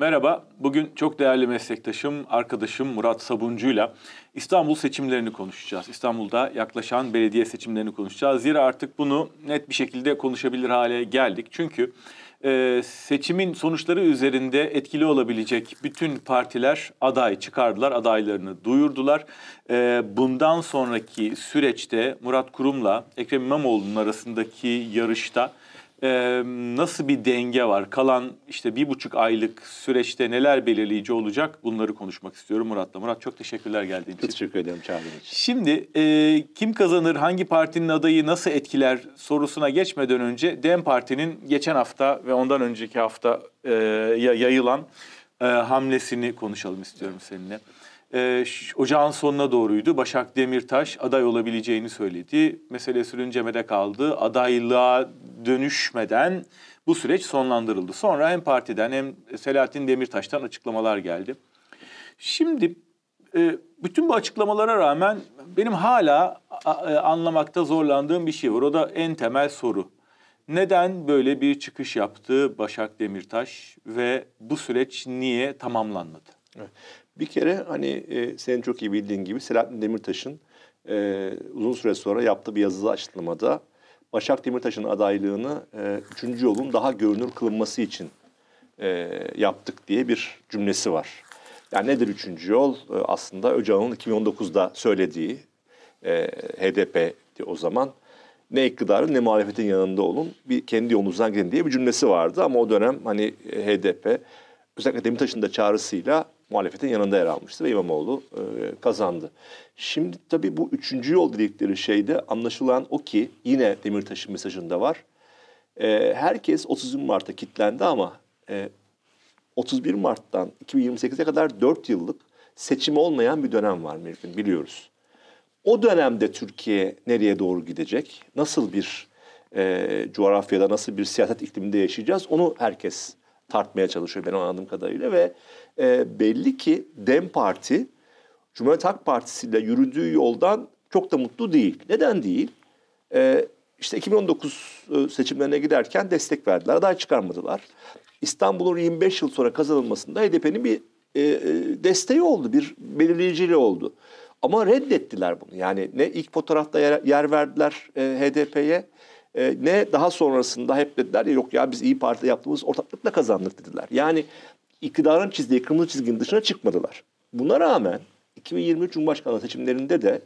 Merhaba, bugün çok değerli meslektaşım, arkadaşım Murat Sabuncu'yla İstanbul seçimlerini konuşacağız. İstanbul'da yaklaşan belediye seçimlerini konuşacağız. Zira artık bunu net bir şekilde konuşabilir hale geldik. Çünkü e, seçimin sonuçları üzerinde etkili olabilecek bütün partiler aday çıkardılar, adaylarını duyurdular. E, bundan sonraki süreçte Murat Kurum'la Ekrem İmamoğlu'nun arasındaki yarışta e, nasıl bir denge var? Kalan işte bir buçuk aylık süreçte neler belirleyici olacak? Bunları konuşmak istiyorum Murat'la. Murat çok teşekkürler geldiğin için. Teşekkür ederim çağırdığın için. Şimdi e, kim kazanır, hangi partinin adayı nasıl etkiler sorusuna geçmeden önce DEM Parti'nin geçen hafta ve ondan önceki hafta e, yayılan e, hamlesini konuşalım istiyorum seninle. E, ocağın sonuna doğruydu. Başak Demirtaş aday olabileceğini söyledi. Mesele sürüncemede kaldı. Adaylığa dönüşmeden bu süreç sonlandırıldı. Sonra hem partiden hem Selahattin Demirtaş'tan açıklamalar geldi. Şimdi e, bütün bu açıklamalara rağmen benim hala e, anlamakta zorlandığım bir şey var. O da en temel soru. Neden böyle bir çıkış yaptı Başak Demirtaş ve bu süreç niye tamamlanmadı? Bir kere hani e, senin çok iyi bildiğin gibi Selahattin Demirtaş'ın e, uzun süre sonra yaptığı bir yazılı açıklamada Başak Demirtaş'ın adaylığını e, üçüncü yolun daha görünür kılınması için e, yaptık diye bir cümlesi var. Yani nedir üçüncü yol? E, aslında Öcalan'ın 2019'da söylediği e, HDP o zaman ne iktidarın ne muhalefetin yanında olun bir kendi yolunuzdan gidin diye bir cümlesi vardı. Ama o dönem hani HDP özellikle Demirtaş'ın da çağrısıyla muhalefetin yanında yer almıştı ve İmamoğlu e, kazandı. Şimdi tabii bu üçüncü yol dedikleri şeyde anlaşılan o ki yine Demirtaş'ın mesajında var. E, herkes 31 Mart'ta kilitlendi ama e, 31 Mart'tan 2028'e kadar 4 yıllık seçim olmayan bir dönem var Mirfin biliyoruz. O dönemde Türkiye nereye doğru gidecek? Nasıl bir e, coğrafyada, nasıl bir siyaset ikliminde yaşayacağız? Onu herkes tartmaya çalışıyor benim anladığım kadarıyla ve e, belli ki DEM Parti Cumhuriyet Halk Partisi ile yürüdüğü yoldan çok da mutlu değil. Neden değil? E, işte 2019 e, seçimlerine giderken destek verdiler, aday çıkarmadılar. İstanbul'un 25 yıl sonra kazanılmasında HDP'nin bir e, e, desteği oldu, bir belirleyiciliği oldu. Ama reddettiler bunu. Yani ne ilk fotoğrafta yer, yer verdiler e, HDP'ye e, ne daha sonrasında hep dediler ya yok ya biz İyi Parti yaptığımız ortaklıkla kazandık dediler. Yani iktidarın çizdiği kırmızı çizginin dışına çıkmadılar. Buna rağmen 2023 Cumhurbaşkanlığı seçimlerinde de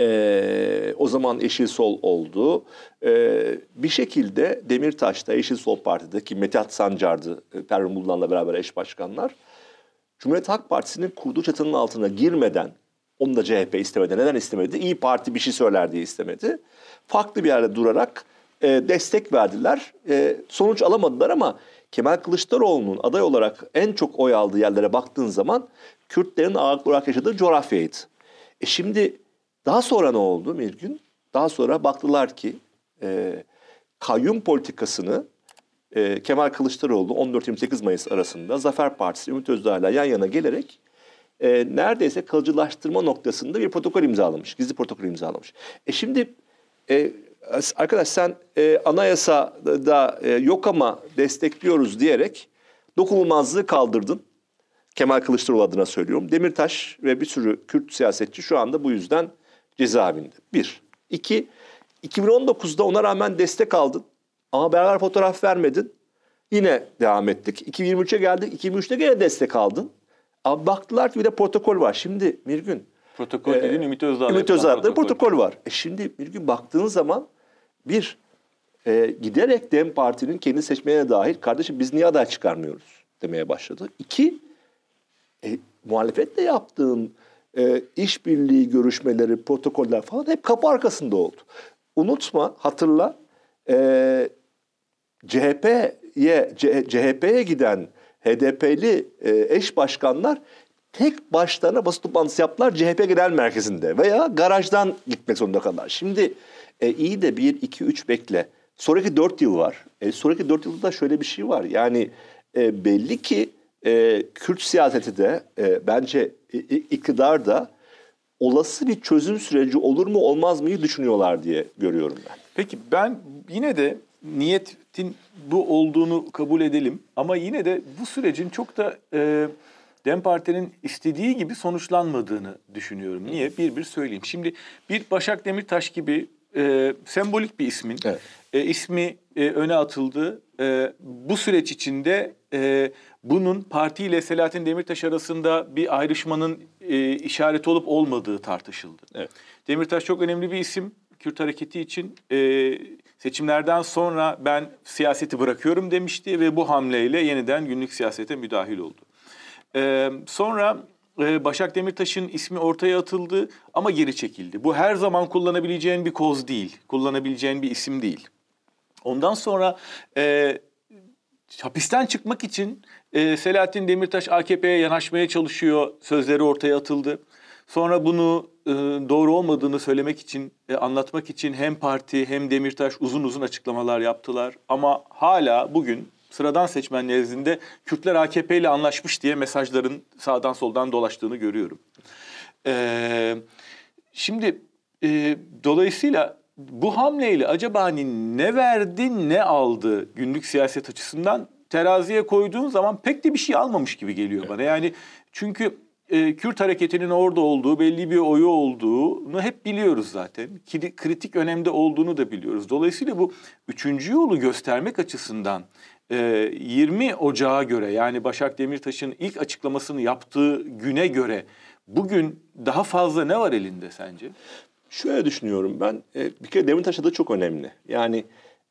e, o zaman Yeşil Sol oldu. E, bir şekilde Demirtaş'ta Yeşil Sol Parti'deki Metat Sancar'dı, e, Pervin Buldan'la beraber eş başkanlar. Cumhuriyet Halk Partisi'nin kurduğu çatının altına girmeden, onu da CHP istemedi. Neden istemedi? İyi Parti bir şey söyler diye istemedi. Farklı bir yerde durarak e, destek verdiler. E, sonuç alamadılar ama Kemal Kılıçdaroğlu'nun aday olarak en çok oy aldığı yerlere baktığın zaman Kürtlerin ağırlıklı olarak yaşadığı coğrafyaydı. E şimdi daha sonra ne oldu bir gün? Daha sonra baktılar ki e, kayyum politikasını e, Kemal Kılıçdaroğlu 14-28 Mayıs arasında Zafer Partisi Ümit Özdağ'la yan yana gelerek e, neredeyse kalıcılaştırma noktasında bir protokol imzalamış. Gizli protokol imzalamış. E şimdi e, arkadaş sen e, anayasada e, yok ama destekliyoruz diyerek dokunulmazlığı kaldırdın. Kemal Kılıçdaroğlu adına söylüyorum. Demirtaş ve bir sürü Kürt siyasetçi şu anda bu yüzden cezaevinde. Bir. İki, 2019'da ona rağmen destek aldın ama beraber fotoğraf vermedin. Yine devam ettik. 2023'e geldik. 2023'te gene destek aldın. Ama baktılar ki bir de protokol var. Şimdi Mirgün. Protokol e, dediğin Ümit Özdağ'da. Ümit Özdağ'da protokol. protokol var. E şimdi Mirgün baktığın zaman bir, e, giderek DEM Parti'nin kendi seçmene dahil kardeşim biz niye aday çıkarmıyoruz demeye başladı. İki, e, muhalefetle yaptığın e, işbirliği görüşmeleri, protokoller falan hep kapı arkasında oldu. Unutma, hatırla e, CHP'ye CHP'ye giden HDP'li e, eş başkanlar tek başlarına basın toplantısı yaptılar CHP Genel Merkezi'nde veya garajdan gitmek zorunda kaldılar. Şimdi e, iyi de bir, iki, üç bekle. Sonraki dört yıl var. E, sonraki dört yılda şöyle bir şey var. Yani e, belli ki e, Kürt siyaseti de e, bence e, iktidar da olası bir çözüm süreci olur mu olmaz mıyı düşünüyorlar diye görüyorum ben. Peki ben yine de niyetin bu olduğunu kabul edelim. Ama yine de bu sürecin çok da e, Dem Parti'nin istediği gibi sonuçlanmadığını düşünüyorum. Niye? Bir bir söyleyeyim. Şimdi bir Başak Demirtaş gibi e, sembolik bir ismin evet. e, ismi e, öne atıldı. E, bu süreç içinde e, bunun parti ile Selahattin Demirtaş arasında bir ayrışmanın e, işareti olup olmadığı tartışıldı. Evet. Demirtaş çok önemli bir isim. Kürt hareketi için e, seçimlerden sonra ben siyaseti bırakıyorum demişti ve bu hamleyle yeniden günlük siyasete müdahil oldu. E, sonra e, Başak Demirtaş'ın ismi ortaya atıldı ama geri çekildi. Bu her zaman kullanabileceğin bir koz değil, kullanabileceğin bir isim değil. Ondan sonra e, hapisten çıkmak için e, Selahattin Demirtaş AKP'ye yanaşmaya çalışıyor sözleri ortaya atıldı. Sonra bunu e, doğru olmadığını söylemek için, e, anlatmak için hem parti hem Demirtaş uzun uzun açıklamalar yaptılar. Ama hala bugün sıradan seçmen nezdinde Kürtler AKP ile anlaşmış diye mesajların sağdan soldan dolaştığını görüyorum. E, şimdi e, dolayısıyla bu hamleyle acaba hani ne verdi ne aldı günlük siyaset açısından teraziye koyduğun zaman pek de bir şey almamış gibi geliyor evet. bana. Yani çünkü e, Kürt hareketinin orada olduğu, belli bir oyu olduğunu hep biliyoruz zaten. Kritik önemde olduğunu da biliyoruz. Dolayısıyla bu üçüncü yolu göstermek açısından 20 Ocağı göre yani Başak Demirtaş'ın ilk açıklamasını yaptığı güne göre bugün daha fazla ne var elinde sence? Şöyle düşünüyorum ben. E, bir kere Demirtaş adı çok önemli. Yani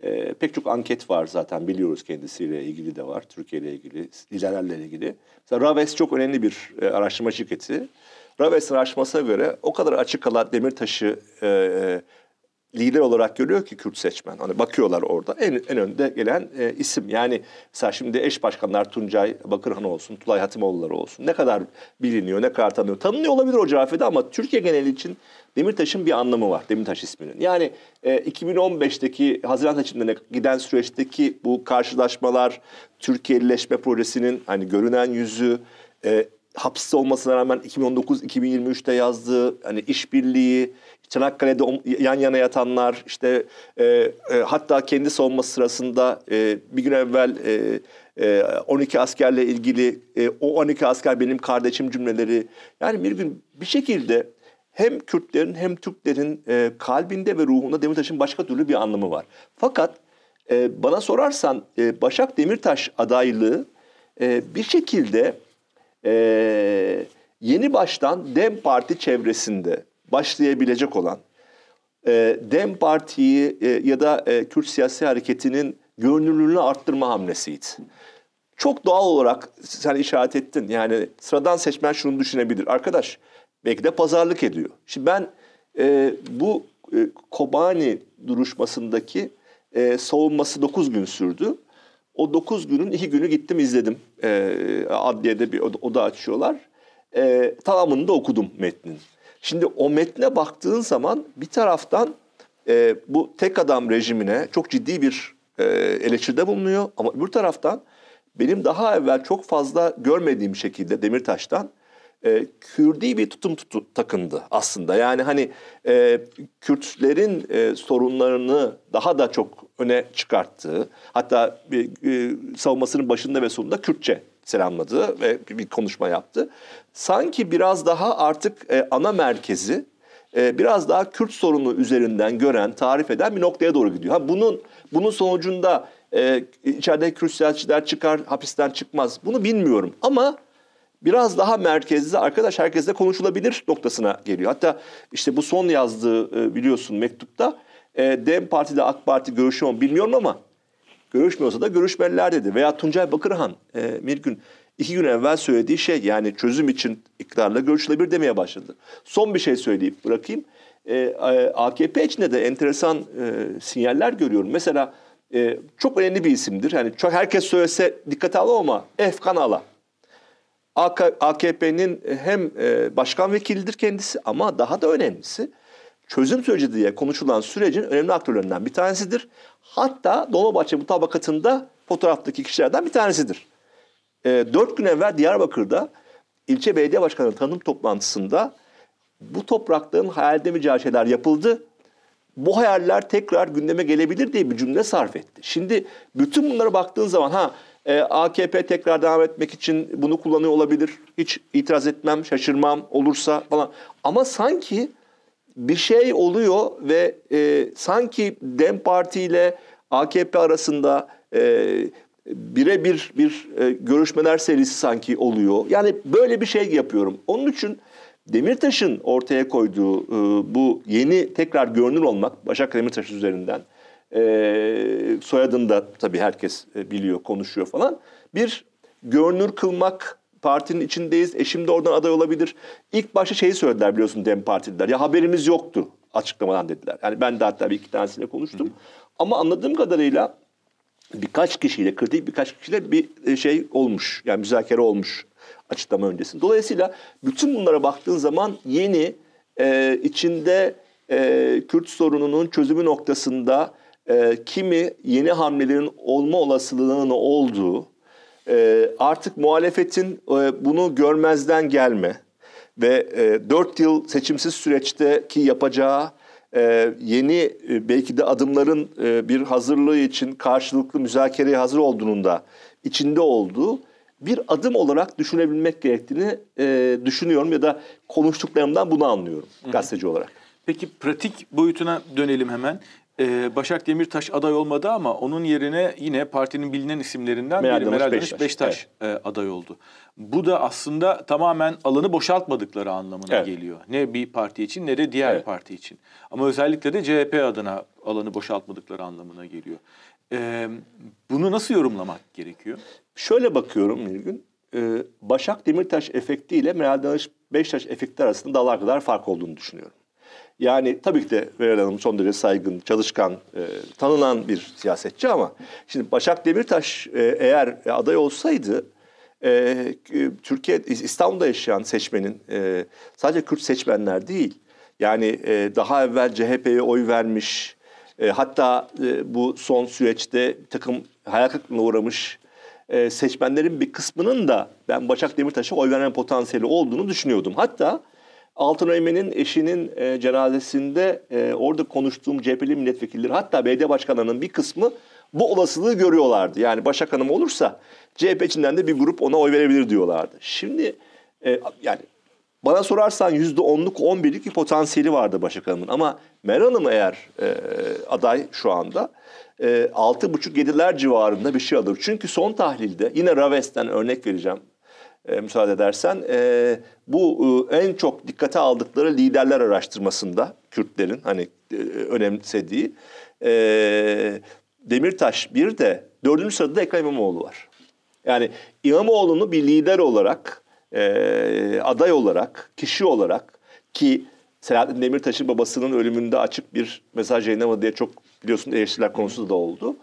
e, pek çok anket var zaten biliyoruz kendisiyle ilgili de var. Türkiye ile ilgili, liderlerle ilgili. Mesela Raves çok önemli bir e, araştırma şirketi. Raves araştırmasına göre o kadar açık kalan Demirtaş'ı lider olarak görüyor ki Kürt seçmen. Hani bakıyorlar orada en, en önde gelen e, isim. Yani mesela şimdi eş başkanlar Tuncay Bakırhan olsun, Tulay Hatimoğulları olsun. Ne kadar biliniyor, ne kadar tanınıyor. Tanınıyor olabilir o coğrafyada ama Türkiye geneli için Demirtaş'ın bir anlamı var. Demirtaş isminin. Yani e, 2015'teki Haziran seçimlerine giden süreçteki bu karşılaşmalar, Türkiye'lileşme projesinin hani görünen yüzü, e, hapiste olmasına rağmen 2019-2023'te yazdığı hani işbirliği, Çanakkale'de yan yana yatanlar, işte e, e, hatta kendi savunması sırasında e, bir gün evvel e, e, 12 askerle ilgili e, o 12 asker benim kardeşim cümleleri. Yani bir gün bir şekilde hem Kürtlerin hem Türklerin e, kalbinde ve ruhunda Demirtaş'ın başka türlü bir anlamı var. Fakat e, bana sorarsan e, Başak Demirtaş adaylığı e, bir şekilde e, yeni baştan Dem Parti çevresinde başlayabilecek olan e, Dem Parti'yi e, ya da e, Kürt siyasi hareketinin görünürlüğünü arttırma hamlesiydi. Çok doğal olarak sen işaret ettin. Yani sıradan seçmen şunu düşünebilir. Arkadaş belki de pazarlık ediyor. Şimdi ben e, bu e, Kobani duruşmasındaki e, savunması 9 gün sürdü. O 9 günün 2 günü gittim izledim. E, adliyede bir oda açıyorlar. E, tamamını da okudum metnin. Şimdi o metne baktığın zaman bir taraftan e, bu tek adam rejimine çok ciddi bir e, eleştiride bulunuyor. Ama bir taraftan benim daha evvel çok fazla görmediğim şekilde Demirtaş'tan e, Kürdi bir tutum tutu, takındı aslında. Yani hani e, Kürtlerin e, sorunlarını daha da çok öne çıkarttığı, hatta e, savunmasının başında ve sonunda Kürtçe selamladı ve bir konuşma yaptı. Sanki biraz daha artık e, ana merkezi e, biraz daha Kürt sorunu üzerinden gören, tarif eden bir noktaya doğru gidiyor. Ha bunun bunun sonucunda e, içeride Kürt siyasetçiler çıkar, hapisten çıkmaz. Bunu bilmiyorum ama biraz daha merkezde arkadaş herkesle konuşulabilir noktasına geliyor. Hatta işte bu son yazdığı e, biliyorsun mektupta e, Dem Parti ile AK Parti görüşüyor mu bilmiyorum ama görüşmüyorsa da görüşmeliler dedi. Veya Tuncay Bakırhan e, bir gün iki gün evvel söylediği şey yani çözüm için iktidarla görüşülebilir demeye başladı. Son bir şey söyleyip bırakayım. E, AKP içinde de enteresan e, sinyaller görüyorum. Mesela e, çok önemli bir isimdir. Yani çok herkes söylese dikkate al ama Efkan Ala. AKP'nin hem e, başkan vekilidir kendisi ama daha da önemlisi çözüm süreci diye konuşulan sürecin önemli aktörlerinden bir tanesidir. Hatta Dolmabahçe mutabakatında fotoğraftaki kişilerden bir tanesidir. E, dört gün evvel Diyarbakır'da ilçe belediye başkanı tanım toplantısında bu toprakların hayal edemeyeceği şeyler yapıldı. bu hayaller tekrar gündeme gelebilir diye bir cümle sarf etti. Şimdi bütün bunlara baktığın zaman ha e, AKP tekrar devam etmek için bunu kullanıyor olabilir. Hiç itiraz etmem, şaşırmam olursa falan. Ama sanki bir şey oluyor ve e, sanki DEM Parti ile AKP arasında e, birebir bir e, görüşmeler serisi sanki oluyor. Yani böyle bir şey yapıyorum. Onun için Demirtaş'ın ortaya koyduğu e, bu yeni tekrar görünür olmak Başak Demirtaş üzerinden e, soyadını da tabii herkes e, biliyor, konuşuyor falan. Bir görünür kılmak partinin içindeyiz. Eşim de oradan aday olabilir. İlk başta şeyi söylediler biliyorsun Dem Partililer. Ya haberimiz yoktu açıklamadan dediler. Yani ben de hatta bir iki tanesiyle konuştum. Hı. Ama anladığım kadarıyla birkaç kişiyle, kritik birkaç kişiyle bir e, şey olmuş. Yani müzakere olmuş açıklama öncesinde. Dolayısıyla bütün bunlara baktığın zaman yeni e, içinde e, Kürt sorununun çözümü noktasında e, kimi yeni hamlelerin olma olasılığının olduğu, e, artık muhalefetin e, bunu görmezden gelme ve e, 4 yıl seçimsiz süreçteki yapacağı e, yeni e, belki de adımların e, bir hazırlığı için karşılıklı müzakereye hazır olduğunun da içinde olduğu bir adım olarak düşünebilmek gerektiğini e, düşünüyorum ya da konuştuklarımdan bunu anlıyorum Hı-hı. gazeteci olarak. Peki pratik boyutuna dönelim hemen. Ee, Başak Demirtaş aday olmadı ama onun yerine yine partinin bilinen isimlerinden Meral biri Meral Danış Beştaş, Beştaş evet. e, aday oldu. Bu da aslında tamamen alanı boşaltmadıkları anlamına evet. geliyor. Ne bir parti için ne de diğer evet. parti için. Ama özellikle de CHP adına alanı boşaltmadıkları anlamına geliyor. Ee, bunu nasıl yorumlamak gerekiyor? Şöyle bakıyorum Nilgün. Ee, Başak Demirtaş efektiyle Meral Danış Beştaş efekti arasında dağlar kadar fark olduğunu düşünüyorum. Yani tabii ki de Meral Hanım son derece saygın, çalışkan, e, tanınan bir siyasetçi ama şimdi Başak Demirtaş e, eğer aday olsaydı e, Türkiye İstanbul'da yaşayan seçmenin e, sadece Kürt seçmenler değil yani e, daha evvel CHP'ye oy vermiş e, hatta e, bu son süreçte bir takım hayal kırıklığına uğramış e, seçmenlerin bir kısmının da ben Başak Demirtaş'a oy verme potansiyeli olduğunu düşünüyordum. Hatta Altın Öğmen'in eşinin e, cenazesinde e, orada konuştuğum CHP'li milletvekilleri hatta belediye başkanlarının bir kısmı bu olasılığı görüyorlardı. Yani Başak Hanım olursa CHP içinden de bir grup ona oy verebilir diyorlardı. Şimdi e, yani bana sorarsan yüzde onluk on birlik bir potansiyeli vardı Başak Hanım'ın. Ama Meral Hanım eğer e, aday şu anda e, altı buçuk yediler civarında bir şey alır. Çünkü son tahlilde yine Raves'ten örnek vereceğim e, müsaade edersen. E, bu e, en çok dikkate aldıkları liderler araştırmasında Kürtlerin hani e, önemsediği e, Demirtaş bir de dördüncü sırada Ekrem İmamoğlu var. Yani İmamoğlu'nu bir lider olarak, e, aday olarak, kişi olarak ki Selahattin Demirtaş'ın babasının ölümünde açık bir mesaj yayınlamadı diye çok biliyorsun eleştiriler konusu da oldu.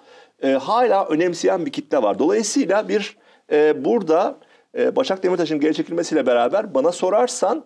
E, hala önemseyen bir kitle var. Dolayısıyla bir e, burada e, Başak Demirtaş'ın geri çekilmesiyle beraber bana sorarsan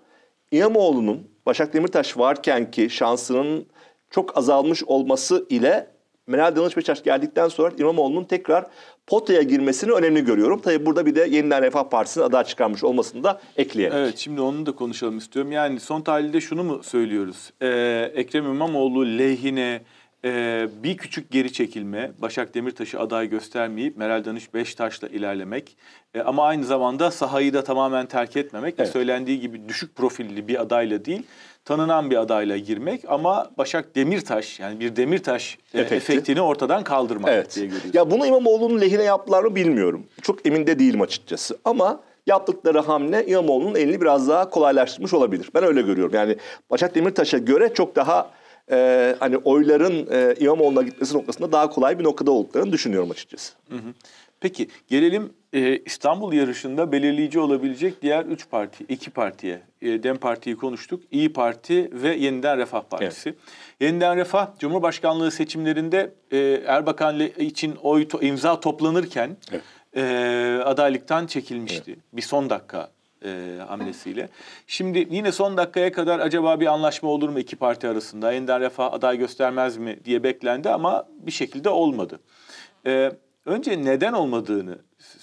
İmamoğlu'nun Başak Demirtaş varken ki şansının çok azalmış olması ile Meral Danış Beşiktaş geldikten sonra İmamoğlu'nun tekrar potaya girmesini önemli görüyorum. Tabii burada bir de Yeniden Refah Partisi'nin aday çıkarmış olmasını da ekleyerek. Evet şimdi onu da konuşalım istiyorum. Yani son tahlilde şunu mu söylüyoruz? Ee, Ekrem İmamoğlu lehine ee, bir küçük geri çekilme, Başak Demirtaş'ı aday göstermeyip Meral Danış Beştaş'la ilerlemek ee, ama aynı zamanda sahayı da tamamen terk etmemek evet. ve söylendiği gibi düşük profilli bir adayla değil, tanınan bir adayla girmek ama Başak Demirtaş yani bir Demirtaş e, Efekti. efektini ortadan kaldırmak evet. diye görüyoruz. Ya bunu İmamoğlu'nun lehine yaptılar mı bilmiyorum. Çok emin de değilim açıkçası ama yaptıkları hamle İmamoğlu'nun elini biraz daha kolaylaştırmış olabilir. Ben öyle görüyorum. Yani Başak Demirtaş'a göre çok daha e, hani oyların e, İmamoğlu'na gitmesi noktasında daha kolay bir noktada olduklarını düşünüyorum açıkçası. Hı hı. Peki gelelim e, İstanbul yarışında belirleyici olabilecek diğer üç parti, iki partiye. E, Dem Parti'yi konuştuk, İyi Parti ve Yeniden Refah Partisi. Evet. Yeniden Refah Cumhurbaşkanlığı seçimlerinde e, Erbakan için oy to, imza toplanırken evet. e, adaylıktan çekilmişti. Evet. Bir son dakika e, hamlesiyle. Şimdi yine son dakikaya kadar acaba bir anlaşma olur mu iki parti arasında? Ender Refah aday göstermez mi diye beklendi ama bir şekilde olmadı. E, önce neden olmadığını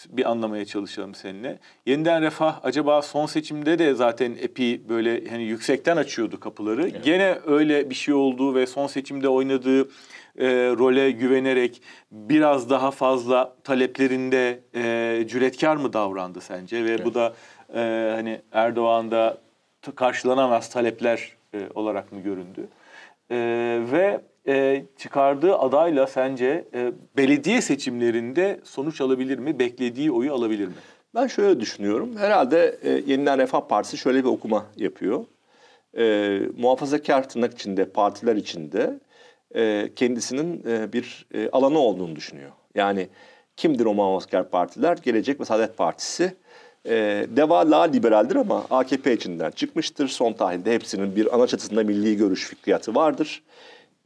bir anlamaya çalışalım seninle. Yeniden Refah acaba son seçimde de zaten epi böyle hani yüksekten açıyordu kapıları. Evet. Gene öyle bir şey oldu ve son seçimde oynadığı e, role güvenerek biraz daha fazla taleplerinde e, cüretkar mı davrandı sence? Ve evet. bu da e, hani Erdoğan'da karşılanamaz talepler e, olarak mı göründü? E, ve e, çıkardığı adayla sence e, belediye seçimlerinde sonuç alabilir mi? Beklediği oyu alabilir mi? Ben şöyle düşünüyorum. Herhalde e, Yeniden Refah Partisi şöyle bir okuma yapıyor. E, muhafazakar tırnak içinde, partiler içinde e, kendisinin e, bir e, alanı olduğunu düşünüyor. Yani kimdir o muhafazakar partiler? Gelecek ve Saadet Partisi. E, Deva la liberaldir ama AKP içinden çıkmıştır. Son tahlilde hepsinin bir ana çatısında milli görüş fikriyatı vardır.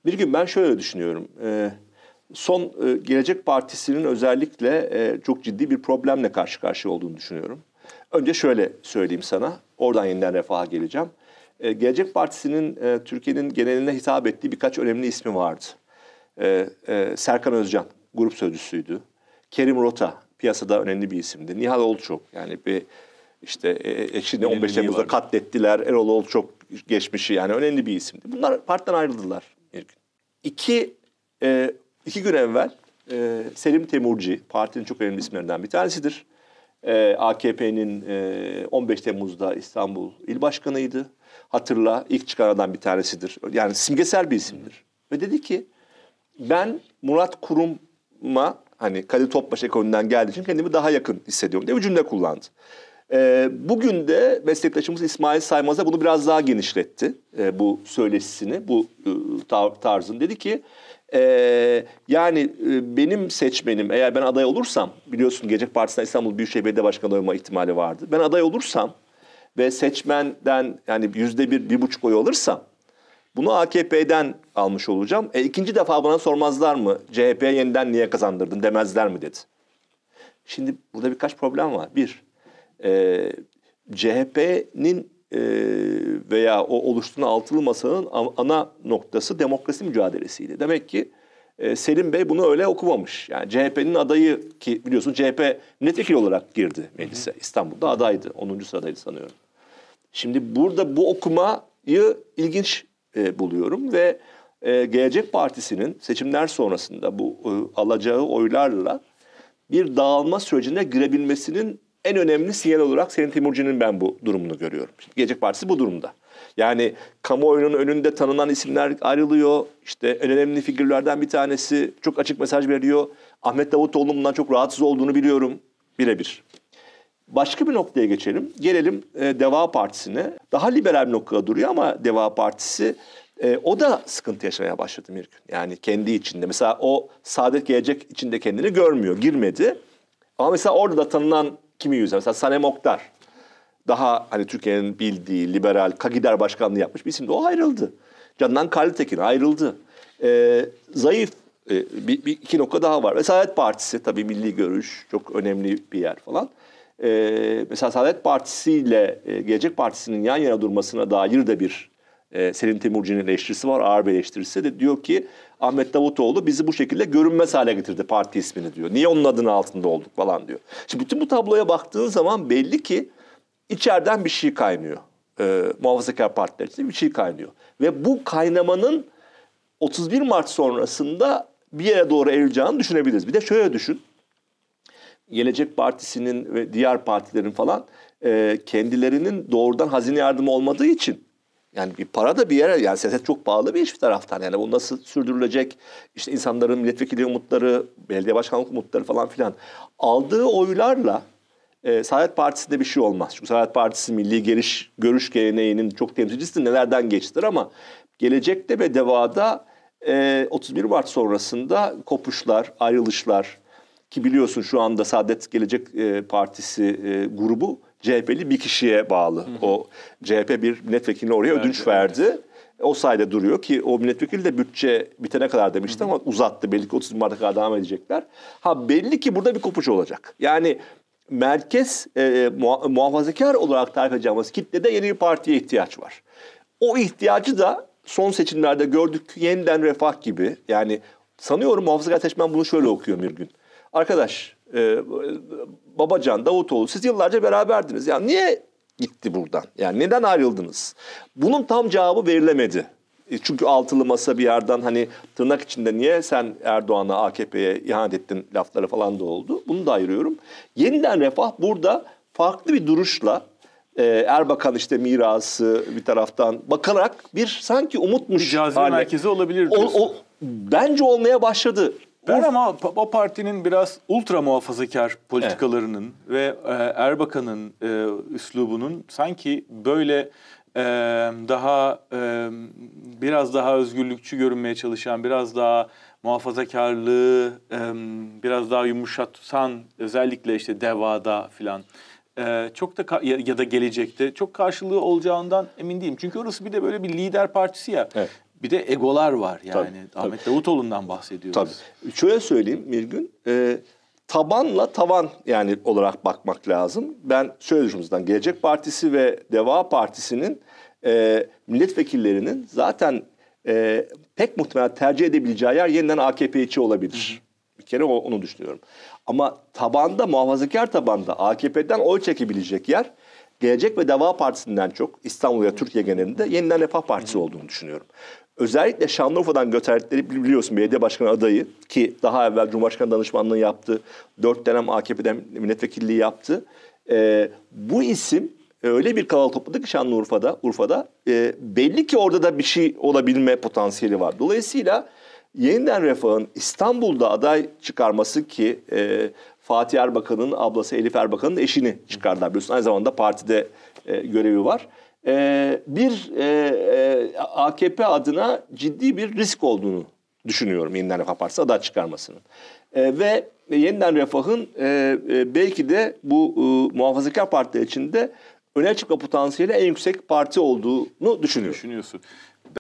Bir gün ben şöyle düşünüyorum. E, son e, Gelecek Partisi'nin özellikle e, çok ciddi bir problemle karşı karşıya olduğunu düşünüyorum. Önce şöyle söyleyeyim sana. Oradan yeniden refaha geleceğim. E, Gelecek Partisi'nin e, Türkiye'nin geneline hitap ettiği birkaç önemli ismi vardı. E, e, Serkan Özcan grup sözcüsüydü. Kerim Rota piyasada önemli bir isimdi. Nihal Olçok yani bir işte e, Ekşi'de 15 Temmuz'da katlettiler. Erol Olçok geçmişi yani önemli bir isimdi. Bunlar partiden ayrıldılar bir gün. İki, e, iki gün evvel e, Selim Temurci, partinin çok önemli isimlerinden bir tanesidir. E, AKP'nin e, 15 Temmuz'da İstanbul İl Başkanı'ydı. Hatırla ilk çıkan adam bir tanesidir. Yani simgesel bir isimdir. Ve dedi ki ben Murat Kurum'a hani Kadir Topbaş ekolünden geldiği için kendimi daha yakın hissediyorum diye bir cümle kullandı. E, bugün de meslektaşımız İsmail Saymaz da bunu biraz daha genişletti. E, bu söyleşisini, bu e, tarzın. Dedi ki e, yani e, benim seçmenim eğer ben aday olursam biliyorsun Gelecek Partisi'nden İstanbul Büyükşehir Belediye Başkanı olma ihtimali vardı. Ben aday olursam ve seçmenden yani yüzde bir, bir buçuk oy alırsam bunu AKP'den almış olacağım. E, ikinci defa bana sormazlar mı? CHP yeniden niye kazandırdın demezler mi dedi. Şimdi burada birkaç problem var. Bir, e, CHP'nin e, veya o oluşturulan altılı masanın ana noktası demokrasi mücadelesiydi. Demek ki e, Selim Bey bunu öyle okumamış. Yani CHP'nin adayı ki biliyorsun CHP milletvekili olarak girdi meclise. İstanbul'da adaydı. 10. sıradaydı sanıyorum. Şimdi burada bu okumayı ilginç e, buluyorum ve e, Gelecek Partisi'nin seçimler sonrasında bu e, alacağı oylarla bir dağılma sürecine girebilmesinin en önemli sinyal olarak Senin Timurci'nin ben bu durumunu görüyorum. Şimdi Gelecek Partisi bu durumda. Yani kamuoyunun önünde tanınan isimler ayrılıyor. İşte en önemli figürlerden bir tanesi çok açık mesaj veriyor. Ahmet Davutoğlu'nun bundan çok rahatsız olduğunu biliyorum. Birebir. Başka bir noktaya geçelim. Gelelim e, Deva Partisi'ne. Daha liberal bir noktada duruyor ama Deva Partisi e, o da sıkıntı yaşamaya başladı bir gün. Yani kendi içinde. Mesela o Saadet Gelecek içinde kendini görmüyor, girmedi. Ama mesela orada da tanınan kimi yüzler? Mesela Sanem Oktar. Daha hani Türkiye'nin bildiği liberal Kagider başkanlığı yapmış bir isim de o ayrıldı. Candan Kalitekin ayrıldı. Ee, zayıf e, bir, bir iki nokta daha var. Ve Saadet Partisi tabii milli görüş çok önemli bir yer falan. Ee, mesela Saadet Partisi ile e, Gelecek Partisi'nin yan yana durmasına dair de bir e, Selim Temurci'nin eleştirisi var, ağır bir eleştirisi de diyor ki Ahmet Davutoğlu bizi bu şekilde görünmez hale getirdi parti ismini diyor. Niye onun adının altında olduk falan diyor. Şimdi bütün bu tabloya baktığın zaman belli ki içeriden bir şey kaynıyor. Ee, muhafazakar partiler için bir şey kaynıyor. Ve bu kaynamanın 31 Mart sonrasında bir yere doğru evrileceğini düşünebiliriz. Bir de şöyle düşün. Gelecek Partisi'nin ve diğer partilerin falan e, kendilerinin doğrudan hazine yardımı olmadığı için yani bir para da bir yere yani siyaset çok pahalı bir iş bir taraftan. Yani bu nasıl sürdürülecek? İşte insanların milletvekili umutları, belediye başkanlık umutları falan filan. Aldığı oylarla e, Saadet Partisi'nde bir şey olmaz. Çünkü Saadet Partisi milli geliş, görüş geleneğinin çok temsilcisi nelerden geçtir ama gelecekte ve devada e, 31 Mart sonrasında kopuşlar, ayrılışlar ki biliyorsun şu anda Saadet Gelecek e, Partisi e, grubu CHP'li bir kişiye bağlı. Hı hı. O CHP bir milletvekiline oraya evet, ödünç verdi. Evet. O sayede duruyor ki o milletvekili de bütçe bitene kadar demişti hı hı. ama uzattı. Belli ki 30 Mart'a kadar devam edecekler. Ha belli ki burada bir kopuş olacak. Yani merkez e, muhafazakar olarak tarif edeceğimiz kitlede yeni bir partiye ihtiyaç var. O ihtiyacı da son seçimlerde gördük yeniden refah gibi. Yani sanıyorum muhafazakar seçmen bunu şöyle okuyor bir gün. Arkadaş e, Babacan, Davutoğlu siz yıllarca beraberdiniz. Yani niye gitti buradan? Yani neden ayrıldınız? Bunun tam cevabı verilemedi. E, çünkü altılı masa bir yerden hani tırnak içinde niye sen Erdoğan'a AKP'ye ihanet ettin lafları falan da oldu. Bunu da ayırıyorum. Yeniden Refah burada farklı bir duruşla e, Erbakan işte mirası bir taraftan bakarak bir sanki umutmuş Bir cazibe merkezi olabilir O, diyorsun. o, bence olmaya başladı. Ben ama o partinin biraz ultra muhafazakar politikalarının ve e, Erbakan'ın e, üslubunun sanki böyle e, daha e, biraz daha özgürlükçü görünmeye çalışan, biraz daha muhafazakarlığı e, biraz daha yumuşatan özellikle işte devada filan e, çok da ya, ya da gelecekte çok karşılığı olacağından emin değilim. Çünkü orası bir de böyle bir lider partisi ya. Evet. Bir de egolar var yani. Tabii, Ahmet Davutoğlu'ndan bahsediyoruz. Tabii. Şöyle söyleyeyim Mirgün. E, tabanla tavan yani olarak bakmak lazım. Ben şöyle. Gelecek Partisi ve Deva Partisi'nin e, milletvekillerinin zaten e, pek muhtemelen tercih edebileceği yer yeniden AKP içi olabilir. Bir kere onu düşünüyorum. Ama tabanda, muhafazakar tabanda AKP'den oy çekebilecek yer Gelecek ve Deva Partisi'nden çok İstanbul ve Türkiye genelinde yeniden Refah Partisi olduğunu düşünüyorum. Özellikle Şanlıurfa'dan göterdikleri biliyorsun belediye başkanı adayı ki daha evvel Cumhurbaşkanı danışmanlığı yaptı. Dört dönem AKP'den milletvekilliği yaptı. Ee, bu isim öyle bir kanal topladı ki Şanlıurfa'da, Urfa'da e, belli ki orada da bir şey olabilme potansiyeli var. Dolayısıyla yeniden Refah'ın İstanbul'da aday çıkarması ki e, Fatih Erbakan'ın ablası Elif Erbakan'ın eşini çıkardılar. Biliyorsun aynı zamanda partide e, görevi var. E, bir e, e, AKP adına ciddi bir risk olduğunu düşünüyorum Yeniden Refah Partisi aday çıkarmasının. E, ve Yeniden Refah'ın e, e, belki de bu e, muhafazakar partiler içinde öne çıkma potansiyeli en yüksek parti olduğunu düşünüyorum. düşünüyorsun.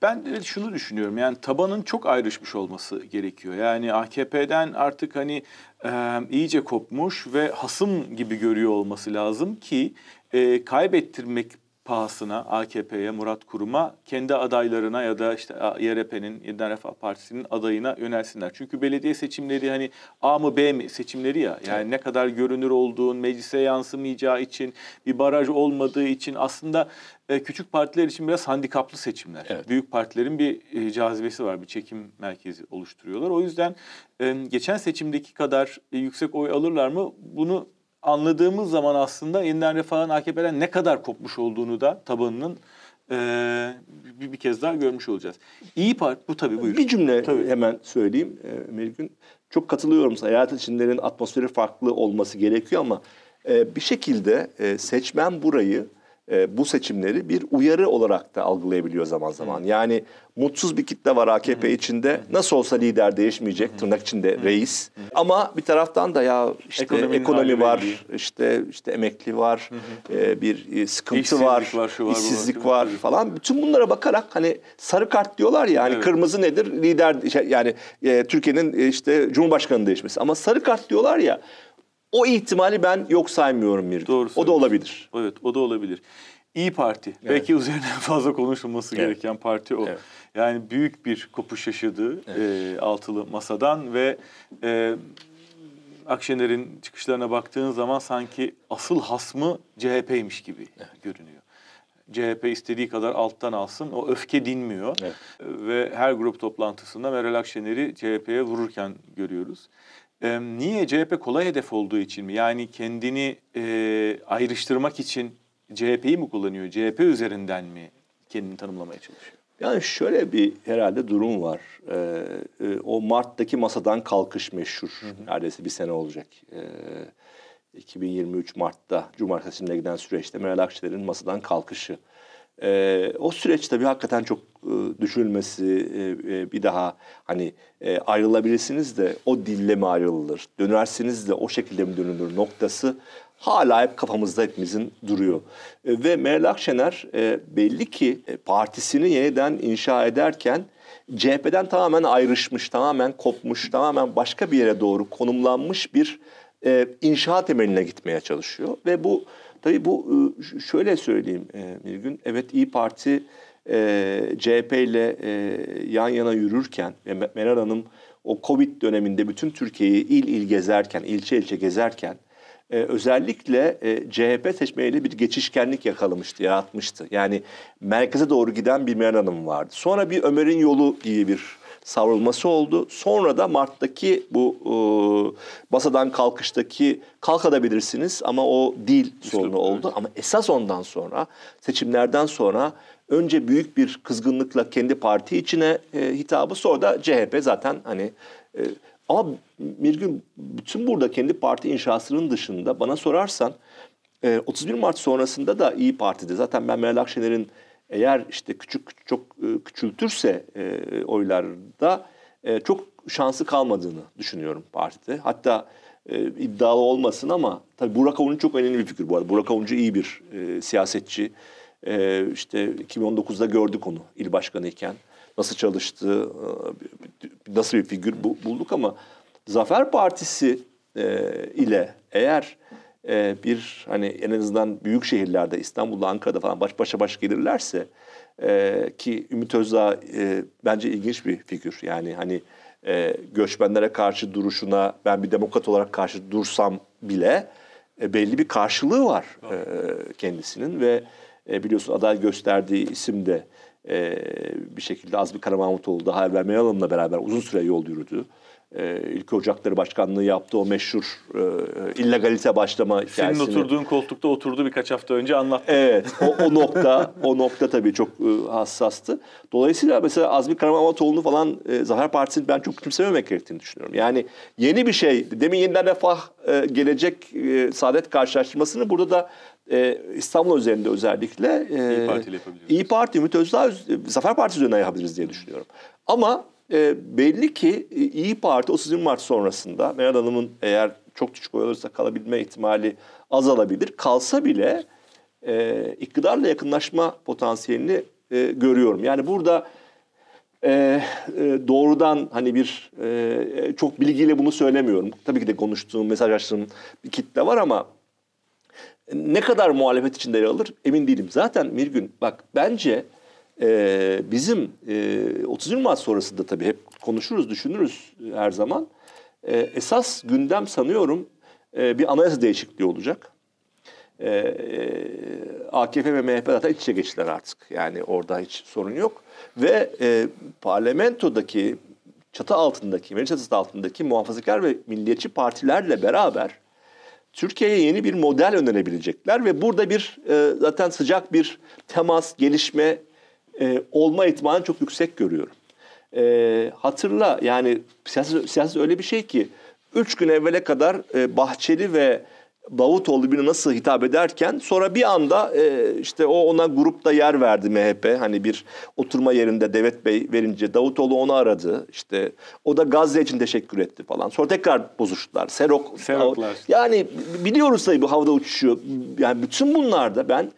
Ben de şunu düşünüyorum yani tabanın çok ayrışmış olması gerekiyor. Yani AKP'den artık hani e, iyice kopmuş ve hasım gibi görüyor olması lazım ki e, kaybettirmek pahasına AKP'ye, Murat Kurum'a kendi adaylarına ya da işte YRP'nin, Yeniden Refah Partisi'nin adayına yönelsinler. Çünkü belediye seçimleri hani A mı B mi seçimleri ya. Yani ne kadar görünür olduğun, meclise yansımayacağı için, bir baraj olmadığı için aslında e, küçük partiler için biraz handikaplı seçimler. Evet. Büyük partilerin bir e, cazibesi var, bir çekim merkezi oluşturuyorlar. O yüzden e, geçen seçimdeki kadar yüksek oy alırlar mı? Bunu anladığımız zaman aslında yeniden refahın AKP'den ne kadar kopmuş olduğunu da tabanının e, bir, bir kez daha görmüş olacağız. İyi Parti bu tabii buyur. Bir cümle Tabii. hemen söyleyeyim e, Melgün. Çok katılıyorum. Hayat içinlerin atmosferi farklı olması gerekiyor ama e, bir şekilde e, seçmen burayı e, bu seçimleri bir uyarı olarak da algılayabiliyor zaman zaman. Yani mutsuz bir kitle var AKP içinde. Nasıl olsa lider değişmeyecek tırnak içinde reis. Ama bir taraftan da ya işte Ekonominin ekonomi var, belli. işte işte emekli var, e, bir e, sıkıntı İşsizlik var, var, şu var, işsizlik var falan. Bütün bunlara bakarak hani sarı kart diyorlar ya hani Evet. kırmızı nedir? Lider şey, yani e, Türkiye'nin e, işte Cumhurbaşkanı değişmesi. Ama sarı kart diyorlar ya o ihtimali ben yok saymıyorum bir. Doğru O da olabilir. Evet o da olabilir. İyi Parti. Belki üzerine fazla konuşulması Evet. gereken parti o. Evet. Yani büyük bir kopuş yaşadı e, altılı masadan ve e, Akşener'in çıkışlarına baktığın zaman sanki asıl hasmı CHP'ymiş gibi görünüyor. CHP istediği kadar alttan alsın. O öfke dinmiyor. Evet. Ve her grup toplantısında Meral Akşener'i CHP'ye vururken görüyoruz. E, niye CHP kolay hedef olduğu için mi? Yani kendini e, ayrıştırmak için CHP'yi mi kullanıyor? CHP üzerinden mi kendini tanımlamaya çalışıyor? Yani şöyle bir herhalde durum var. Ee, e, o Mart'taki masadan kalkış meşhur. Neredeyse bir sene olacak. Ee, 2023 Mart'ta Cumhurbaşkanı seçimine giden süreçte Meral Akşener'in masadan kalkışı. Ee, o süreç tabii hakikaten çok düşünülmesi, e, e, bir daha hani e, ayrılabilirsiniz de o dille mi ayrılır, dönersiniz de o şekilde mi dönülür noktası hala hep kafamızda hepimizin duruyor. E, ve Meral Akşener e, belli ki e, partisini yeniden inşa ederken CHP'den tamamen ayrışmış, tamamen kopmuş, tamamen başka bir yere doğru konumlanmış bir e, inşa temeline gitmeye çalışıyor. Ve bu tabii bu e, şöyle söyleyeyim e, bir gün. Evet İyi Parti e, CHP ile e, yan yana yürürken ve Me- Meral Hanım o Covid döneminde bütün Türkiye'yi il il gezerken, ilçe ilçe gezerken e, özellikle e, CHP seçmeniyle bir geçişkenlik yakalamıştı, yaratmıştı. Yani merkeze doğru giden bir Meral Hanım vardı. Sonra bir Ömer'in yolu diye bir savrulması oldu. Sonra da Mart'taki bu e, basadan kalkıştaki kalkabilirsiniz ama o dil sorunu oldu. Ama esas ondan sonra seçimlerden sonra önce büyük bir kızgınlıkla kendi parti içine e, hitabı sonra da CHP zaten hani e, ama bir gün bütün burada kendi parti inşasının dışında bana sorarsan 31 Mart sonrasında da İyi Parti'de zaten ben Meral Akşener'in eğer işte küçük çok e, küçültürse e, oylarda e, çok şansı kalmadığını düşünüyorum partide. Hatta e, iddialı olmasın ama tabii Burak Avuncu çok önemli bir figür bu arada. Burak Avuncu iyi bir e, siyasetçi. E, işte 2019'da gördük onu il başkanı iken. Nasıl çalıştı, e, nasıl bir figür bulduk ama Zafer Partisi e, ile eğer e, bir hani en azından büyük şehirlerde İstanbul'da, Ankara'da falan baş başa baş gelirlerse e, ki Ümit Özdağ e, bence ilginç bir figür. Yani hani e, göçmenlere karşı duruşuna ben bir demokrat olarak karşı dursam bile e, belli bir karşılığı var e, kendisinin ve e, biliyorsun aday gösterdiği isim de e, bir şekilde Azmi Karamahmutoğlu daha evvel Meral Hanım'la beraber uzun süre yol yürüdü e, İlk Ocakları Başkanlığı yaptı. O meşhur e, illegalite başlama hikayesini. Senin oturduğun koltukta oturdu birkaç hafta önce anlattı. Evet. O, o nokta o nokta tabii çok e, hassastı. Dolayısıyla mesela Azmi Karamanoğlu falan e, Zafer Partisi'ni ben çok küçümsememek gerektiğini düşünüyorum. Yani yeni bir şey. Demin yeniden refah e, gelecek e, saadet karşılaştırmasını burada da e, İstanbul üzerinde özellikle e, İyi Parti ile yapabiliriz. İyi Parti, Ümit Özdağ, Zafer Partisi üzerinden yapabiliriz diye düşünüyorum. Ama e, belli ki e, İyi Parti 30 Mart sonrasında Meral Hanım'ın eğer çok küçük oy alırsa kalabilme ihtimali azalabilir. Kalsa bile e, iktidarla yakınlaşma potansiyelini e, görüyorum. Yani burada e, e, doğrudan hani bir e, çok bilgiyle bunu söylemiyorum. Tabii ki de konuştuğum, mesaj açtığım bir kitle var ama ne kadar muhalefet içinde yer alır emin değilim. Zaten bir gün bak bence e, bizim e, 30 Mart sonrasında tabii hep konuşuruz, düşünürüz her zaman. E, esas gündem sanıyorum e, bir anayasa değişikliği olacak. E, e, AKP ve MHP zaten iç içe geçtiler artık. Yani orada hiç sorun yok. Ve e, parlamentodaki çatı altındaki, meclis çatısı altındaki muhafazakar ve milliyetçi partilerle beraber Türkiye'ye yeni bir model önerebilecekler ve burada bir e, zaten sıcak bir temas, gelişme e, olma ihtimalini çok yüksek görüyorum. E, hatırla yani siyaset, siyaset öyle bir şey ki üç gün evvele kadar e, Bahçeli ve Davutoğlu birine nasıl hitap ederken sonra bir anda e, işte o ona grupta yer verdi MHP. Hani bir oturma yerinde Devlet Bey verince Davutoğlu onu aradı. İşte o da Gazze için teşekkür etti falan. Sonra tekrar bozuştular. Serok. Seroklar. Yani biliyoruz tabii bu havada uçuşuyor. Yani bütün bunlarda ben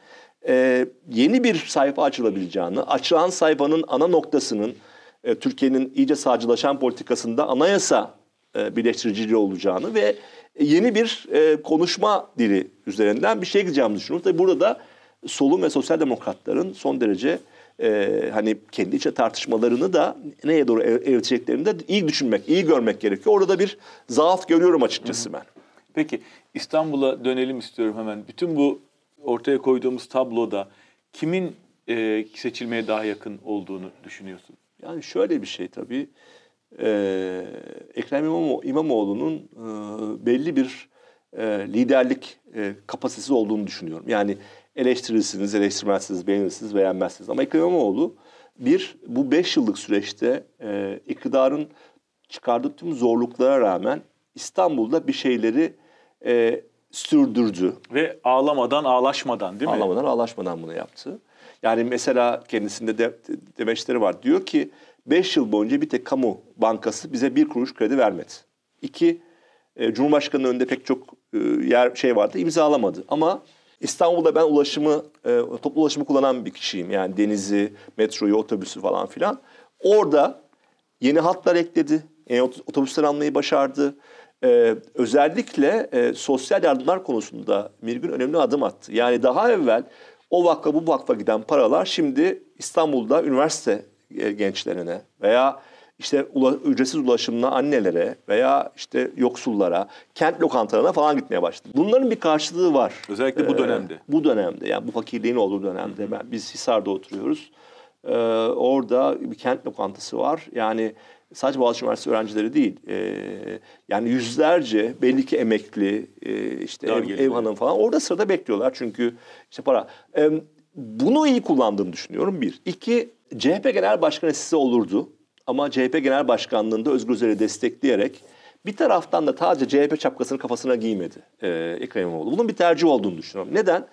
e, yeni bir sayfa açılabileceğini, açılan sayfanın ana noktasının e, Türkiye'nin iyice sağcılaşan politikasında anayasa e, birleştiriciliği olacağını ve yeni bir e, konuşma dili üzerinden bir şey gideceğimizi düşünüyorum. Tabii burada da solun ve sosyal demokratların son derece e, hani kendi içe tartışmalarını da neye doğru evriteceklerini de iyi düşünmek, iyi görmek gerekiyor. Orada bir zaaf görüyorum açıkçası ben. Peki İstanbul'a dönelim istiyorum hemen. Bütün bu ortaya koyduğumuz tabloda kimin e, seçilmeye daha yakın olduğunu düşünüyorsun? Yani şöyle bir şey tabii. Ee, Ekrem İmamoğlu, İmamoğlu'nun e, belli bir e, liderlik e, kapasitesi olduğunu düşünüyorum. Yani eleştirirsiniz, eleştirmezsiniz, beğenirsiniz, beğenmezsiniz. Ama Ekrem İmamoğlu bir bu beş yıllık süreçte e, iktidarın çıkardığı tüm zorluklara rağmen İstanbul'da bir şeyleri e, sürdürdü. Ve ağlamadan, ağlaşmadan değil mi? Ağlamadan, ağlaşmadan bunu yaptı. Yani mesela kendisinde de, demeçleri var. Diyor ki 5 yıl boyunca bir tek kamu bankası bize bir kuruş kredi vermedi. İki, e, Cumhurbaşkanı'nın önünde pek çok e, yer şey vardı imzalamadı. Ama İstanbul'da ben ulaşımı, e, toplu ulaşımı kullanan bir kişiyim. Yani denizi, metroyu, otobüsü falan filan. Orada yeni hatlar ekledi. Yeni otobüsler almayı başardı e, özellikle e, sosyal yardımlar konusunda Mirgün önemli adım attı. Yani daha evvel o vakfa bu vakfa giden paralar şimdi İstanbul'da üniversite e, gençlerine veya işte ula, ücretsiz ulaşımla annelere veya işte yoksullara, kent lokantalarına falan gitmeye başladı. Bunların bir karşılığı var. Özellikle bu dönemde. Ee, bu dönemde yani bu fakirliğin olduğu dönemde. Ben, biz Hisar'da oturuyoruz. Ee, orada bir kent lokantası var. Yani sadece Boğaziçi Üniversitesi öğrencileri değil. E, yani yüzlerce belli ki emekli, e, işte ev, ev hanım falan orada sırada bekliyorlar. Çünkü işte para. E, bunu iyi kullandığını düşünüyorum bir. İki, CHP Genel Başkanı size olurdu. Ama CHP Genel Başkanlığı'nda Özgür Özel'i destekleyerek bir taraftan da sadece CHP çapkasını kafasına giymedi e, Ekrem İmamoğlu. Bunun bir tercih olduğunu düşünüyorum. Neden?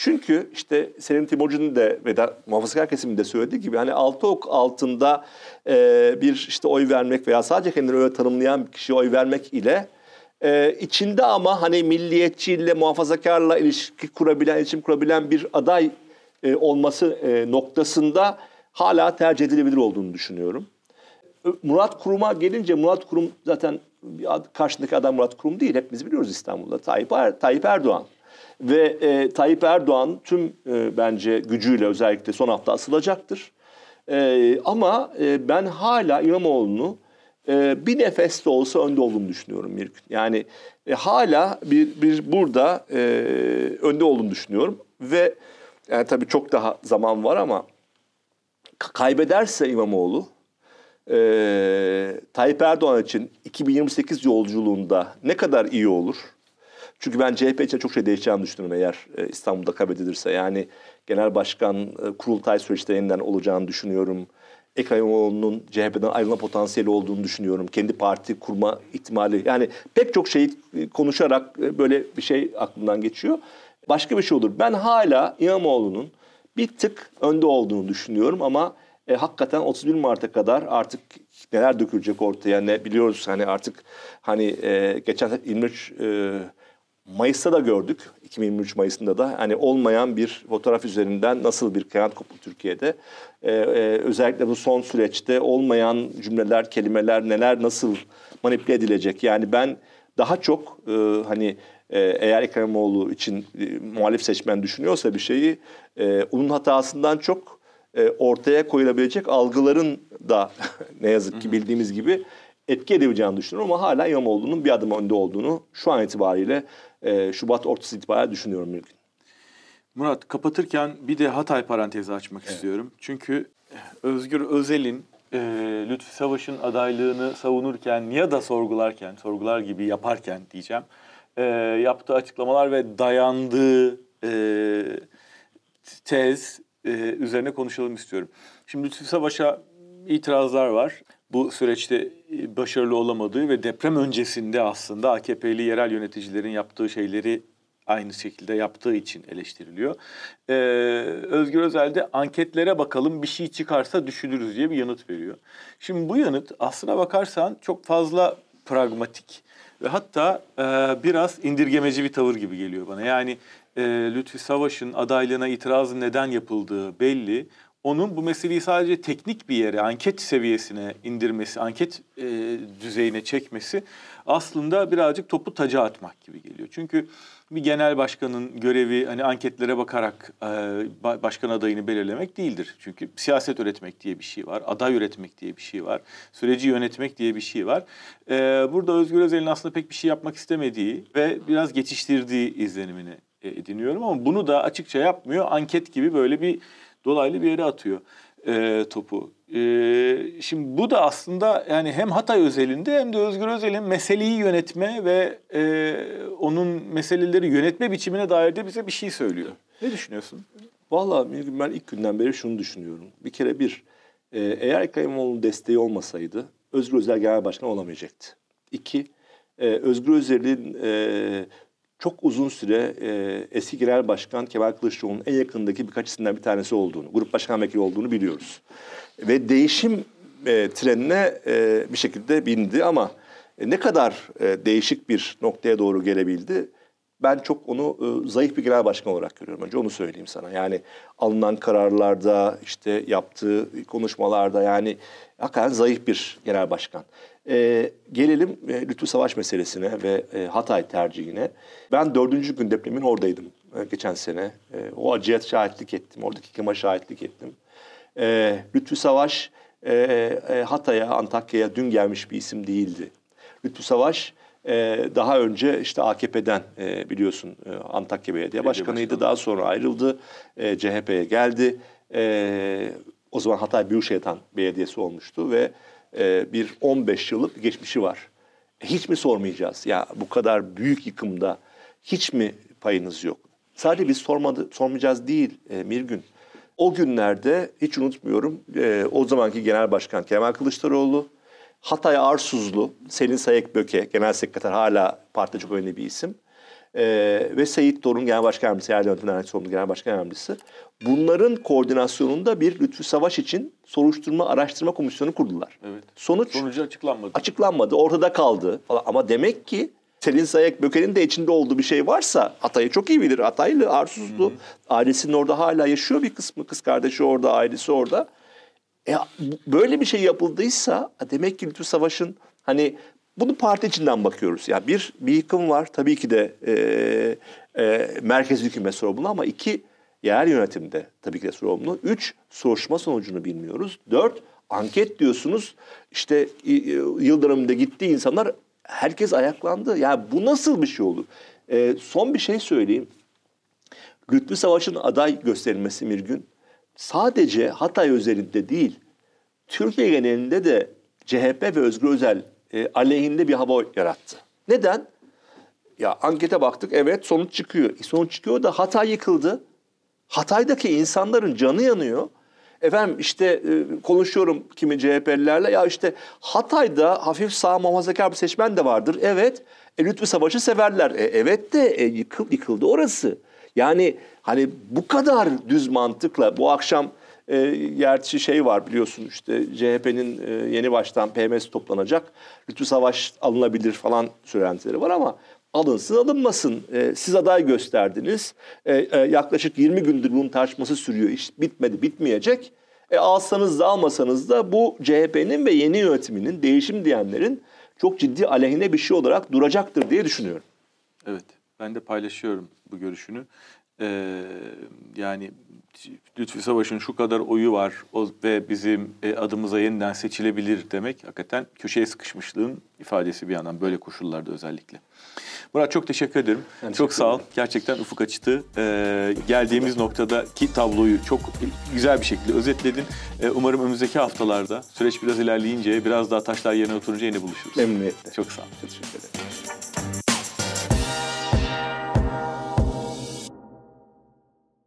Çünkü işte Selim Timurcu'nun da ve de muhafazakar kesiminde söylediği gibi hani altı ok altında e, bir işte oy vermek veya sadece kendini öyle tanımlayan bir kişiye oy vermek ile e, içinde ama hani milliyetçiyle muhafazakarla ilişki kurabilen, iletişim kurabilen bir aday e, olması e, noktasında hala tercih edilebilir olduğunu düşünüyorum. Murat Kurum'a gelince Murat Kurum zaten karşındaki adam Murat Kurum değil. Hepimiz biliyoruz İstanbul'da. Tayyip, er, Tayyip Erdoğan. Ve e, Tayyip Erdoğan tüm e, bence gücüyle özellikle son hafta asılacaktır. E, ama e, ben hala İmamoğlu'nu e, bir nefes de olsa önde olduğunu düşünüyorum bir gün. Yani e, hala bir, bir burada e, önde olduğunu düşünüyorum. Ve yani tabii çok daha zaman var ama kaybederse İmamoğlu e, Tayyip Erdoğan için 2028 yolculuğunda ne kadar iyi olur? Çünkü ben CHP için çok şey değişeceğini düşünüyorum eğer e, İstanbul'da kaybedilirse. Yani genel başkan e, kurultay süreçlerinden olacağını düşünüyorum. Ekrem İmamoğlu'nun CHP'den ayrılma potansiyeli olduğunu düşünüyorum. Kendi parti kurma ihtimali. Yani pek çok şeyi e, konuşarak böyle bir şey aklımdan geçiyor. Başka bir şey olur. Ben hala İmamoğlu'nun bir tık önde olduğunu düşünüyorum ama e, hakikaten 31 Mart'a kadar artık neler dökülecek ortaya ne biliyoruz hani artık hani e, geçen 23 e, Mayıs'ta da gördük 2023 Mayıs'ında da hani olmayan bir fotoğraf üzerinden nasıl bir kıyamet koptu Türkiye'de. Ee, e, özellikle bu son süreçte olmayan cümleler, kelimeler neler nasıl manipüle edilecek. Yani ben daha çok e, hani e, eğer Ekrem İmamoğlu için e, muhalif seçmen düşünüyorsa bir şeyi e, onun hatasından çok e, ortaya koyulabilecek algıların da ne yazık ki bildiğimiz gibi etki edebileceğini düşünüyorum ama hala İmamoğlu'nun bir adım önde olduğunu şu an itibariyle e, Şubat ortası itibariyle düşünüyorum mümkün. Murat kapatırken bir de Hatay parantezi açmak evet. istiyorum. Çünkü Özgür Özel'in e, Lütfi Savaş'ın adaylığını savunurken ya da sorgularken, sorgular gibi yaparken diyeceğim, e, yaptığı açıklamalar ve dayandığı e, tez e, üzerine konuşalım istiyorum. Şimdi Lütfi Savaş'a itirazlar var. Bu süreçte e, başarılı olamadığı ve deprem öncesinde aslında AKP'li yerel yöneticilerin yaptığı şeyleri aynı şekilde yaptığı için eleştiriliyor. Ee, Özgür Özel de anketlere bakalım bir şey çıkarsa düşünürüz diye bir yanıt veriyor. Şimdi bu yanıt aslına bakarsan çok fazla pragmatik ve hatta e, biraz indirgemeci bir tavır gibi geliyor bana. Yani e, Lütfi Savaş'ın adaylığına itirazın neden yapıldığı belli onun bu meseleyi sadece teknik bir yere, anket seviyesine indirmesi, anket e, düzeyine çekmesi aslında birazcık topu taca atmak gibi geliyor. Çünkü bir genel başkanın görevi hani anketlere bakarak e, başkan adayını belirlemek değildir. Çünkü siyaset üretmek diye bir şey var, aday üretmek diye bir şey var, süreci yönetmek diye bir şey var. E, burada Özgür Özel'in aslında pek bir şey yapmak istemediği ve biraz geçiştirdiği izlenimini e, ediniyorum ama bunu da açıkça yapmıyor. Anket gibi böyle bir dolaylı bir yere atıyor e, topu. E, şimdi bu da aslında yani hem Hatay özelinde hem de Özgür Özel'in meseleyi yönetme ve e, onun meseleleri yönetme biçimine dair de bize bir şey söylüyor. Ne düşünüyorsun? Vallahi ben ilk günden beri şunu düşünüyorum. Bir kere bir, e, eğer Ekrem İmamoğlu'nun desteği olmasaydı Özgür Özel Genel Başkan olamayacaktı. İki, e, Özgür Özel'in e, çok uzun süre e, eski genel başkan Kemal Kılıçdaroğlu'nun en yakındaki birkaç isimden bir tanesi olduğunu, grup başkan vekili olduğunu biliyoruz. Ve değişim e, trenine e, bir şekilde bindi ama e, ne kadar e, değişik bir noktaya doğru gelebildi ben çok onu e, zayıf bir genel başkan olarak görüyorum. Önce onu söyleyeyim sana. Yani alınan kararlarda, işte yaptığı konuşmalarda yani hakikaten zayıf bir genel başkan. E, gelelim e, Lütfü Savaş meselesine ve e, Hatay tercihine. Ben dördüncü gün depremin oradaydım e, geçen sene. E, o acıya şahitlik ettim. Oradaki kema şahitlik ettim. E, Lütfü Savaş e, e, Hatay'a, Antakya'ya dün gelmiş bir isim değildi. Lütfü Savaş e, daha önce işte AKP'den e, biliyorsun e, Antakya Belediye Başkanı'ydı. Başkanı. Daha sonra ayrıldı. E, CHP'ye geldi. E, o zaman Hatay Büyükşehir Belediyesi olmuştu ve e, bir 15 yıllık geçmişi var. Hiç mi sormayacağız? Ya bu kadar büyük yıkımda hiç mi payınız yok? Sadece biz sormadı, sormayacağız değil e, Mirgün. O günlerde hiç unutmuyorum e, o zamanki Genel Başkan Kemal Kılıçdaroğlu, Hatay Arsuzlu, Selin Sayık Böke, Genel Sekreter hala partide çok önemli bir isim. E, ve Seyit Dorun Genel Başkan Yardımcısı, Yerli Yönetim Derneği Sorumlu Genel Başkan Yardımcısı. Bunların koordinasyonunda bir Lütfü Savaş için soruşturma araştırma komisyonu kurdular. Evet. Sonuç Sonucu açıklanmadı. açıklanmadı, ortada kaldı falan. Ama demek ki Selin Sayek Böke'nin de içinde olduğu bir şey varsa Hatay'ı çok iyi bilir. Hataylı, Arsuzlu. Ailesinin orada hala yaşıyor bir kısmı. Kız kardeşi orada, ailesi orada. E, böyle bir şey yapıldıysa demek ki Lütfü Savaş'ın hani bunu parti içinden bakıyoruz. Yani bir, bir yıkım var tabii ki de e, e, merkez hükümet sorumlu ama iki yerel yönetimde tabii ki de sorumlu. Üç soruşturma sonucunu bilmiyoruz. Dört anket diyorsunuz işte yıl dönümünde gitti insanlar herkes ayaklandı. Yani bu nasıl bir şey olur? E, son bir şey söyleyeyim. Lütfü Savaş'ın aday gösterilmesi bir gün sadece Hatay özelinde değil, Türkiye genelinde de CHP ve Özgür Özel e, aleyhinde bir hava yarattı. Neden? Ya ankete baktık evet sonuç çıkıyor. E, sonuç çıkıyor da Hatay yıkıldı. Hatay'daki insanların canı yanıyor. Efendim işte e, konuşuyorum kimi CHP'lilerle ya işte Hatay'da hafif sağ muhafazakar bir seçmen de vardır. Evet e, Lütfü Savaş'ı severler. E, evet de e, yıkıl, yıkıldı orası. Yani hani bu kadar düz mantıkla bu akşam e, gerçi şey var biliyorsun işte CHP'nin e, yeni baştan PMS toplanacak. Lütfü Savaş alınabilir falan söylentileri var ama alınsın alınmasın. E, siz aday gösterdiniz. E, e, yaklaşık 20 gündür bunun tartışması sürüyor. İş bitmedi, bitmeyecek. E, alsanız da almasanız da bu CHP'nin ve yeni yönetiminin, değişim diyenlerin çok ciddi aleyhine bir şey olarak duracaktır diye düşünüyorum. Evet, ben de paylaşıyorum bu görüşünü. Ee, yani Lütfi Savaş'ın şu kadar oyu var o, ve bizim e, adımıza yeniden seçilebilir demek hakikaten köşeye sıkışmışlığın ifadesi bir yandan böyle koşullarda özellikle. Murat çok teşekkür ederim. Ben çok sağ ol. Gerçekten ufuk açtı. Ee, geldiğimiz noktadaki tabloyu çok güzel bir şekilde özetledin. Ee, umarım önümüzdeki haftalarda süreç biraz ilerleyince biraz daha taşlar yerine oturunca yine buluşuruz. Memnuniyetle. Çok sağ ol. Teşekkür ederim.